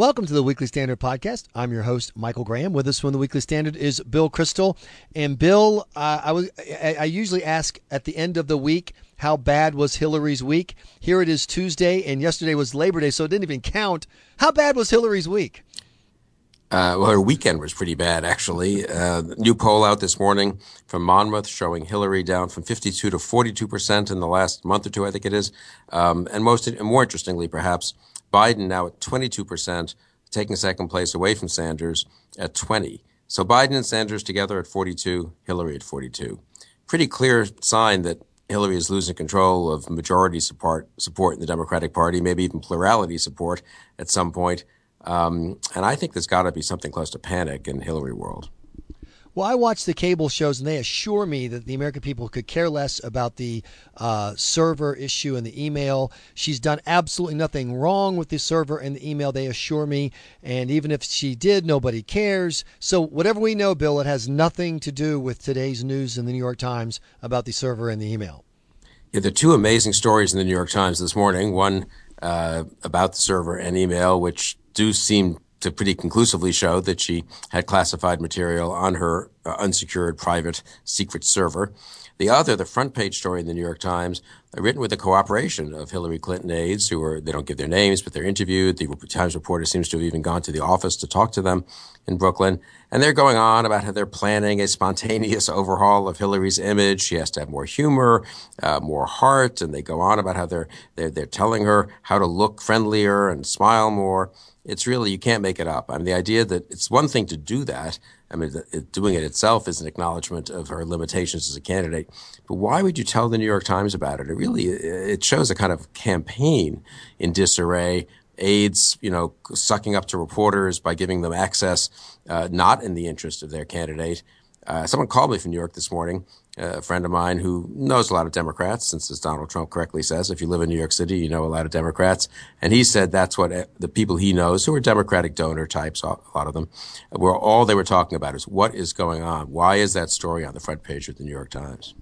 Welcome to the Weekly Standard Podcast. I'm your host, Michael Graham. With us from the Weekly Standard is Bill Kristol. And Bill, uh, I, was, I, I usually ask at the end of the week, how bad was Hillary's week? Here it is Tuesday, and yesterday was Labor Day, so it didn't even count. How bad was Hillary's week? Uh, well, her weekend was pretty bad, actually. Uh, new poll out this morning from Monmouth showing Hillary down from 52 to 42 percent in the last month or two, I think it is. Um, and most, and more interestingly, perhaps, Biden now at 22%, taking second place away from Sanders at 20. So Biden and Sanders together at 42, Hillary at 42. Pretty clear sign that Hillary is losing control of majority support, support in the Democratic Party, maybe even plurality support at some point. Um, and I think there's got to be something close to panic in Hillary world. Well, I watch the cable shows, and they assure me that the American people could care less about the uh, server issue and the email. She's done absolutely nothing wrong with the server and the email, they assure me. And even if she did, nobody cares. So, whatever we know, Bill, it has nothing to do with today's news in the New York Times about the server and the email. Yeah, there are two amazing stories in the New York Times this morning. One uh, about the server and email, which do seem to pretty conclusively show that she had classified material on her uh, unsecured private secret server. The other, the front page story in the New York Times, uh, written with the cooperation of Hillary Clinton aides who are, they don't give their names, but they're interviewed. The Times reporter seems to have even gone to the office to talk to them in Brooklyn. And they're going on about how they're planning a spontaneous overhaul of Hillary's image. She has to have more humor, uh, more heart. And they go on about how they're, they're, they're telling her how to look friendlier and smile more it's really you can't make it up. I mean, the idea that it's one thing to do that. I mean, it, doing it itself is an acknowledgement of her limitations as a candidate. But why would you tell the New York Times about it? It really it shows a kind of campaign in disarray. Aides, you know, sucking up to reporters by giving them access, uh, not in the interest of their candidate. Uh, someone called me from New York this morning a friend of mine who knows a lot of Democrats, since as Donald Trump correctly says, if you live in New York City, you know a lot of Democrats. And he said that's what uh, the people he knows, who are Democratic donor types, a lot of them, were all they were talking about is what is going on? Why is that story on the front page of the New York Times?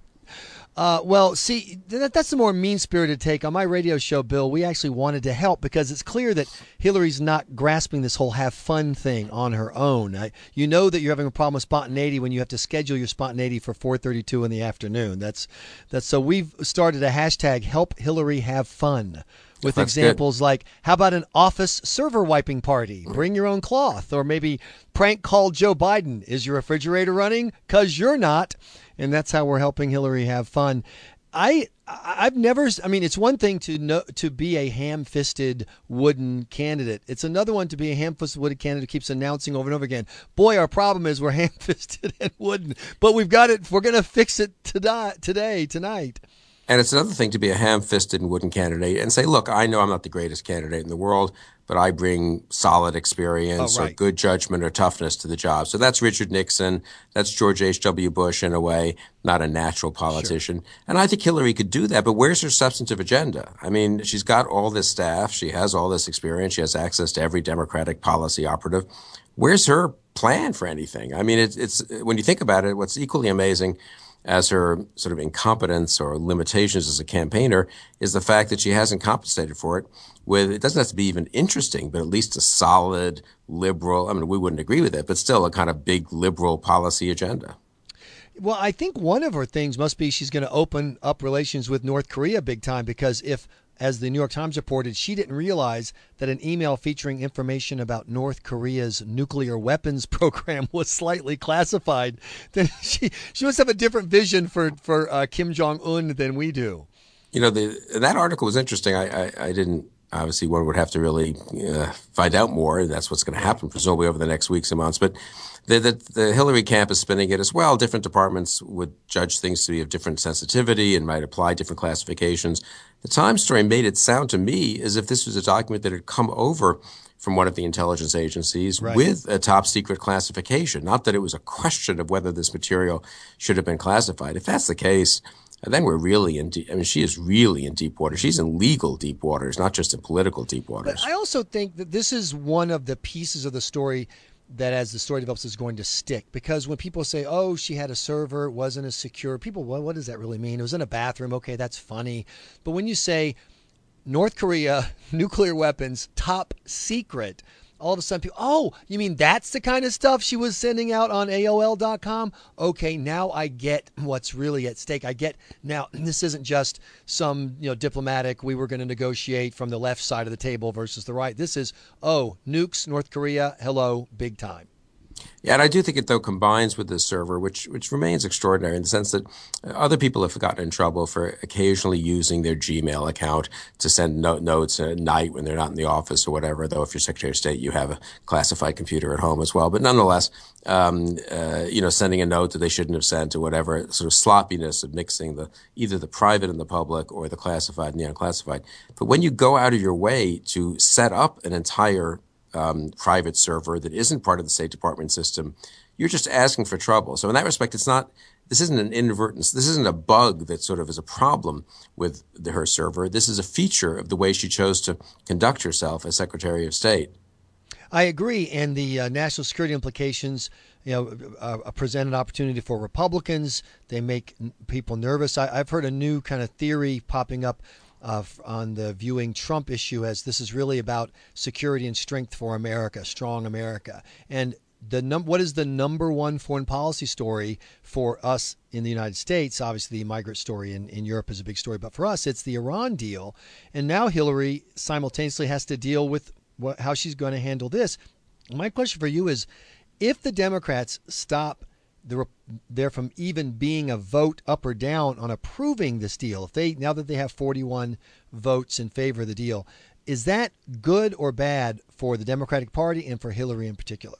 Uh, well, see, that, that's the more mean spirited take. On my radio show, Bill, we actually wanted to help because it's clear that Hillary's not grasping this whole have fun thing on her own. I, you know that you're having a problem with spontaneity when you have to schedule your spontaneity for 4:32 in the afternoon. That's that's so we've started a hashtag Help Hillary Have Fun with That's examples good. like how about an office server wiping party? Bring your own cloth, or maybe prank call Joe Biden. Is your refrigerator running? Cause you're not and that's how we're helping Hillary have fun. I I've never I mean it's one thing to know to be a ham-fisted wooden candidate. It's another one to be a ham-fisted wooden candidate who keeps announcing over and over again, "Boy, our problem is we're ham-fisted and wooden, but we've got it we're going to fix it today, today tonight." And it's another thing to be a ham-fisted and wooden candidate and say, "Look, I know I'm not the greatest candidate in the world, but I bring solid oh, experience oh, right. or good judgment or toughness to the job. So that's Richard Nixon. That's George H.W. Bush in a way, not a natural politician. Sure. And I think Hillary could do that, but where's her substantive agenda? I mean, she's got all this staff. She has all this experience. She has access to every Democratic policy operative. Where's her plan for anything? I mean, it's, it's when you think about it, what's equally amazing as her sort of incompetence or limitations as a campaigner is the fact that she hasn't compensated for it with, it doesn't have to be even interesting, but at least a solid liberal, I mean, we wouldn't agree with it, but still a kind of big liberal policy agenda. Well, I think one of her things must be she's going to open up relations with North Korea big time because if as the New York Times reported, she didn't realize that an email featuring information about North Korea's nuclear weapons program was slightly classified. Then she she must have a different vision for for uh, Kim Jong Un than we do. You know, the, that article was interesting. I, I, I didn't obviously one would have to really uh, find out more. That's what's going to happen presumably over the next weeks and months. But the, the, the, Hillary camp is spinning it as well. Different departments would judge things to be of different sensitivity and might apply different classifications. The Times story made it sound to me as if this was a document that had come over from one of the intelligence agencies right. with a top secret classification. Not that it was a question of whether this material should have been classified. If that's the case, then we're really in deep, I mean, she is really in deep water. She's in legal deep waters, not just in political deep waters. But I also think that this is one of the pieces of the story that as the story develops is going to stick. Because when people say oh she had a server it wasn't as secure people well, what does that really mean? It was in a bathroom. Okay that's funny. But when you say north korea nuclear weapons top secret all of a sudden people, oh, you mean that's the kind of stuff she was sending out on AOL.com? Okay, now I get what's really at stake. I get now this isn't just some you know diplomatic. We were going to negotiate from the left side of the table versus the right. This is oh nukes, North Korea, hello, big time. Yeah, and I do think it though combines with this server, which which remains extraordinary in the sense that other people have gotten in trouble for occasionally using their Gmail account to send no- notes at night when they're not in the office or whatever. Though if you're Secretary of State, you have a classified computer at home as well. But nonetheless, um, uh, you know, sending a note that they shouldn't have sent or whatever sort of sloppiness of mixing the either the private and the public or the classified and the unclassified. But when you go out of your way to set up an entire um, private server that isn't part of the State Department system, you're just asking for trouble. So in that respect, it's not. This isn't an inadvertence. This isn't a bug that sort of is a problem with the, her server. This is a feature of the way she chose to conduct herself as Secretary of State. I agree, and the uh, national security implications, you know, uh, uh present an opportunity for Republicans. They make people nervous. I, have heard a new kind of theory popping up uh, on the viewing Trump issue as this is really about security and strength for America, strong America. And the num- what is the number one foreign policy story for us in the United States? Obviously, the migrant story in, in Europe is a big story, but for us, it's the Iran deal. And now Hillary simultaneously has to deal with what, how she's going to handle this. My question for you is if the Democrats stop there from even being a vote up or down on approving this deal. If they now that they have 41 votes in favor of the deal, is that good or bad for the Democratic Party and for Hillary in particular?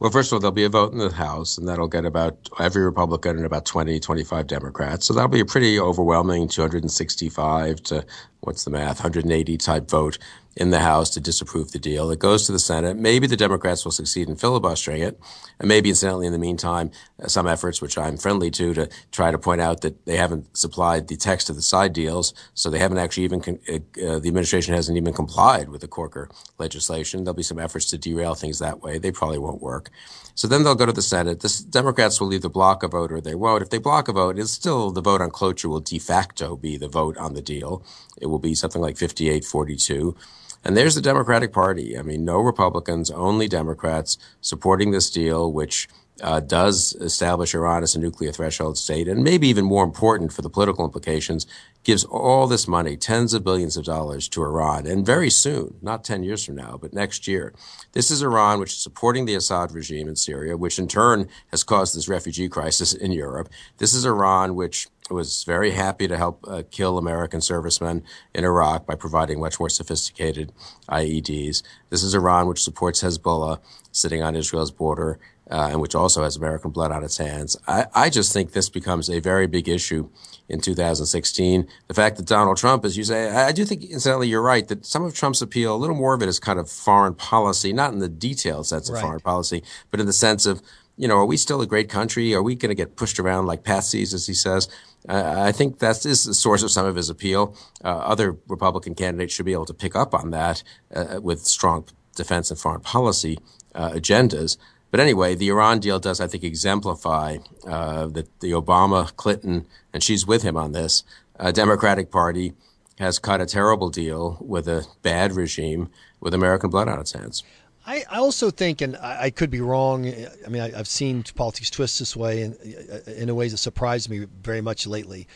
Well, first of all, there'll be a vote in the House, and that'll get about every Republican and about 20, 25 Democrats. So that'll be a pretty overwhelming 265 to what's the math, 180 type vote in the House to disapprove the deal. It goes to the Senate. Maybe the Democrats will succeed in filibustering it. And maybe, incidentally, in the meantime, uh, some efforts, which I'm friendly to, to try to point out that they haven't supplied the text of the side deals. So they haven't actually even, con- uh, uh, the administration hasn't even complied with the Corker legislation. There'll be some efforts to derail things that way. They probably won't work. So then they'll go to the Senate. The Democrats will either block a vote or they won't. If they block a vote, it's still the vote on cloture will de facto be the vote on the deal. It will be something like 58 42. And there's the Democratic Party. I mean, no Republicans, only Democrats supporting this deal, which uh, does establish Iran as a nuclear threshold state, and maybe even more important for the political implications, gives all this money, tens of billions of dollars to Iran, and very soon, not 10 years from now, but next year. This is Iran, which is supporting the Assad regime in Syria, which in turn has caused this refugee crisis in Europe. This is Iran, which was very happy to help uh, kill American servicemen in Iraq by providing much more sophisticated IEDs. This is Iran, which supports Hezbollah sitting on Israel's border. Uh, and which also has American blood on its hands. I, I, just think this becomes a very big issue in 2016. The fact that Donald Trump, as you say, I, I do think, incidentally, you're right, that some of Trump's appeal, a little more of it is kind of foreign policy, not in the detailed sense of right. foreign policy, but in the sense of, you know, are we still a great country? Are we going to get pushed around like patsies, as he says? Uh, I think that is the source of some of his appeal. Uh, other Republican candidates should be able to pick up on that uh, with strong defense and foreign policy uh, agendas. But anyway, the Iran deal does, I think, exemplify uh, that the Obama, Clinton, and she's with him on this, uh, Democratic Party has cut a terrible deal with a bad regime with American blood on its hands. I, I also think, and I, I, could be wrong. Eh, I mean, I, have seen politics twist this way, and eh, eh, in a ways that surprised me very much lately.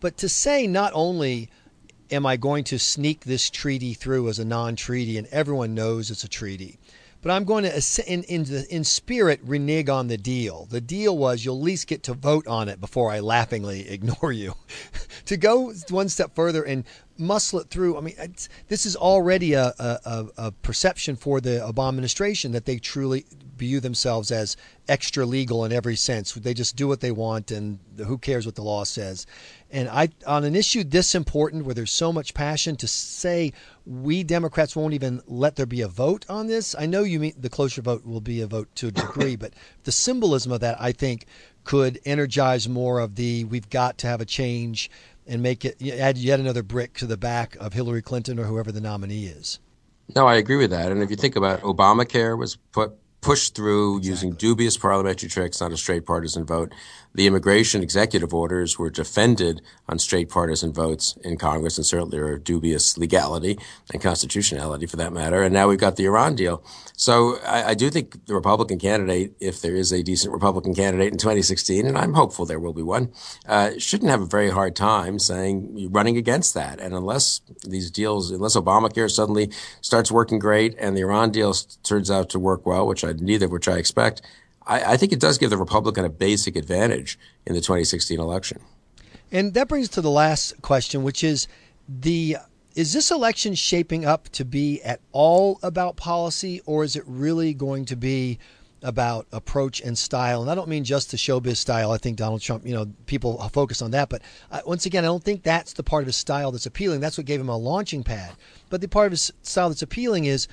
But to say not only am I going to sneak this treaty through as a non-treaty, and everyone knows it's a treaty, but I'm going to, in, in, the, in spirit, renege on the deal. The deal was you'll at least get to vote on it before I laughingly ignore you. to go one step further and muscle it through. I mean, this is already a, a, a, perception for the Obama administration that they truly view themselves as extra legal in every sense. They just do what they want, and who cares what the law says. And I, on an issue this important, where there's so much passion, to say we Democrats won't even let there be a vote on this. I know you mean the cloture vote will be a vote to a degree, but the symbolism of that, I think, could energize more of the we've got to have a change and make it add yet another brick to the back of Hillary Clinton or whoever the nominee is. No, I agree with that. And if you think about Obamacare was put pushed through exactly. using dubious parliamentary tricks on a straight partisan vote. The immigration executive orders were defended on straight partisan votes in Congress and certainly are dubious legality and constitutionality for that matter. And now we've got the Iran deal. So I, I do think the Republican candidate, if there is a decent Republican candidate in 2016, and I'm hopeful there will be one, uh, shouldn't have a very hard time saying running against that. And unless these deals, unless Obamacare suddenly starts working great and the Iran deal turns out to work well, which I neither of which I expect, I, I think it does give the Republican a basic advantage in the 2016 election. And that brings us to the last question, which is the is this election shaping up to be at all about policy, or is it really going to be about approach and style? And I don't mean just the showbiz style. I think Donald Trump, you know, people focus on that. But uh, once again, I don't think that's the part of his style that's appealing. That's what gave him a launching pad. But the part of his style that's appealing is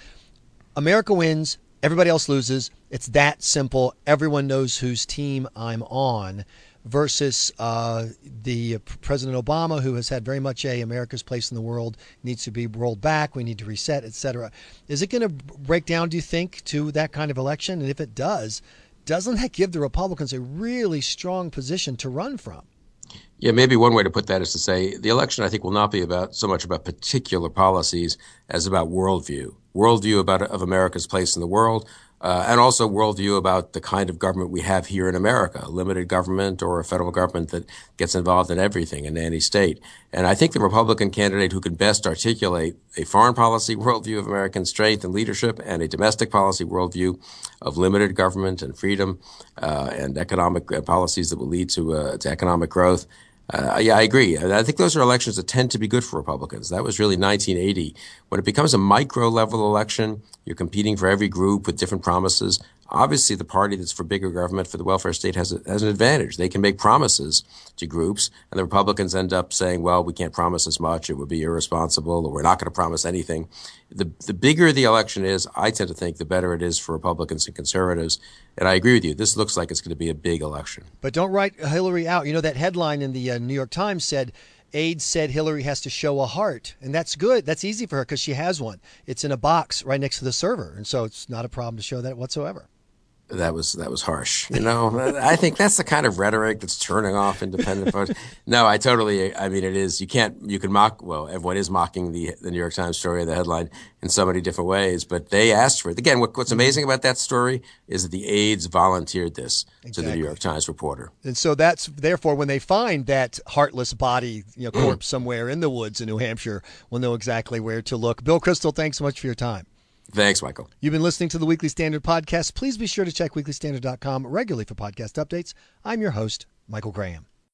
America wins, everybody else loses. It's that simple. Everyone knows whose team I'm on. Versus uh, the President Obama, who has had very much a America's place in the world needs to be rolled back. We need to reset, etc. Is it going to break down? Do you think to that kind of election? And if it does, doesn't that give the Republicans a really strong position to run from? Yeah, maybe one way to put that is to say the election, I think, will not be about so much about particular policies as about worldview. Worldview about of America's place in the world, uh, and also worldview about the kind of government we have here in America, limited government or a federal government that gets involved in everything in any state. And I think the Republican candidate who can best articulate a foreign policy worldview of American strength and leadership and a domestic policy worldview of limited government and freedom uh, and economic uh, policies that will lead to, uh, to economic growth uh, yeah, I agree. I think those are elections that tend to be good for Republicans. That was really 1980. When it becomes a micro level election, you're competing for every group with different promises. Obviously, the party that's for bigger government, for the welfare state, has, a, has an advantage. They can make promises to groups, and the Republicans end up saying, well, we can't promise as much. It would be irresponsible, or we're not going to promise anything. The, the bigger the election is, I tend to think the better it is for Republicans and conservatives. And I agree with you. This looks like it's going to be a big election. But don't write Hillary out. You know, that headline in the uh, New York Times said, Aides said Hillary has to show a heart, and that's good. That's easy for her because she has one. It's in a box right next to the server, and so it's not a problem to show that whatsoever that was that was harsh. You know, I think that's the kind of rhetoric that's turning off independent votes. No, I totally. I mean, it is. You can't. You can mock. Well, everyone is mocking the the New York Times story, the headline, in so many different ways. But they asked for it. Again, what, what's mm-hmm. amazing about that story is that the aides volunteered this exactly. to the New York Times reporter. And so that's therefore when they find that heartless body, you know, corpse somewhere in the woods in New Hampshire, we'll know exactly where to look. Bill Kristol, thanks so much for your time. Thanks, Michael. You've been listening to the Weekly Standard podcast. Please be sure to check weeklystandard.com regularly for podcast updates. I'm your host, Michael Graham.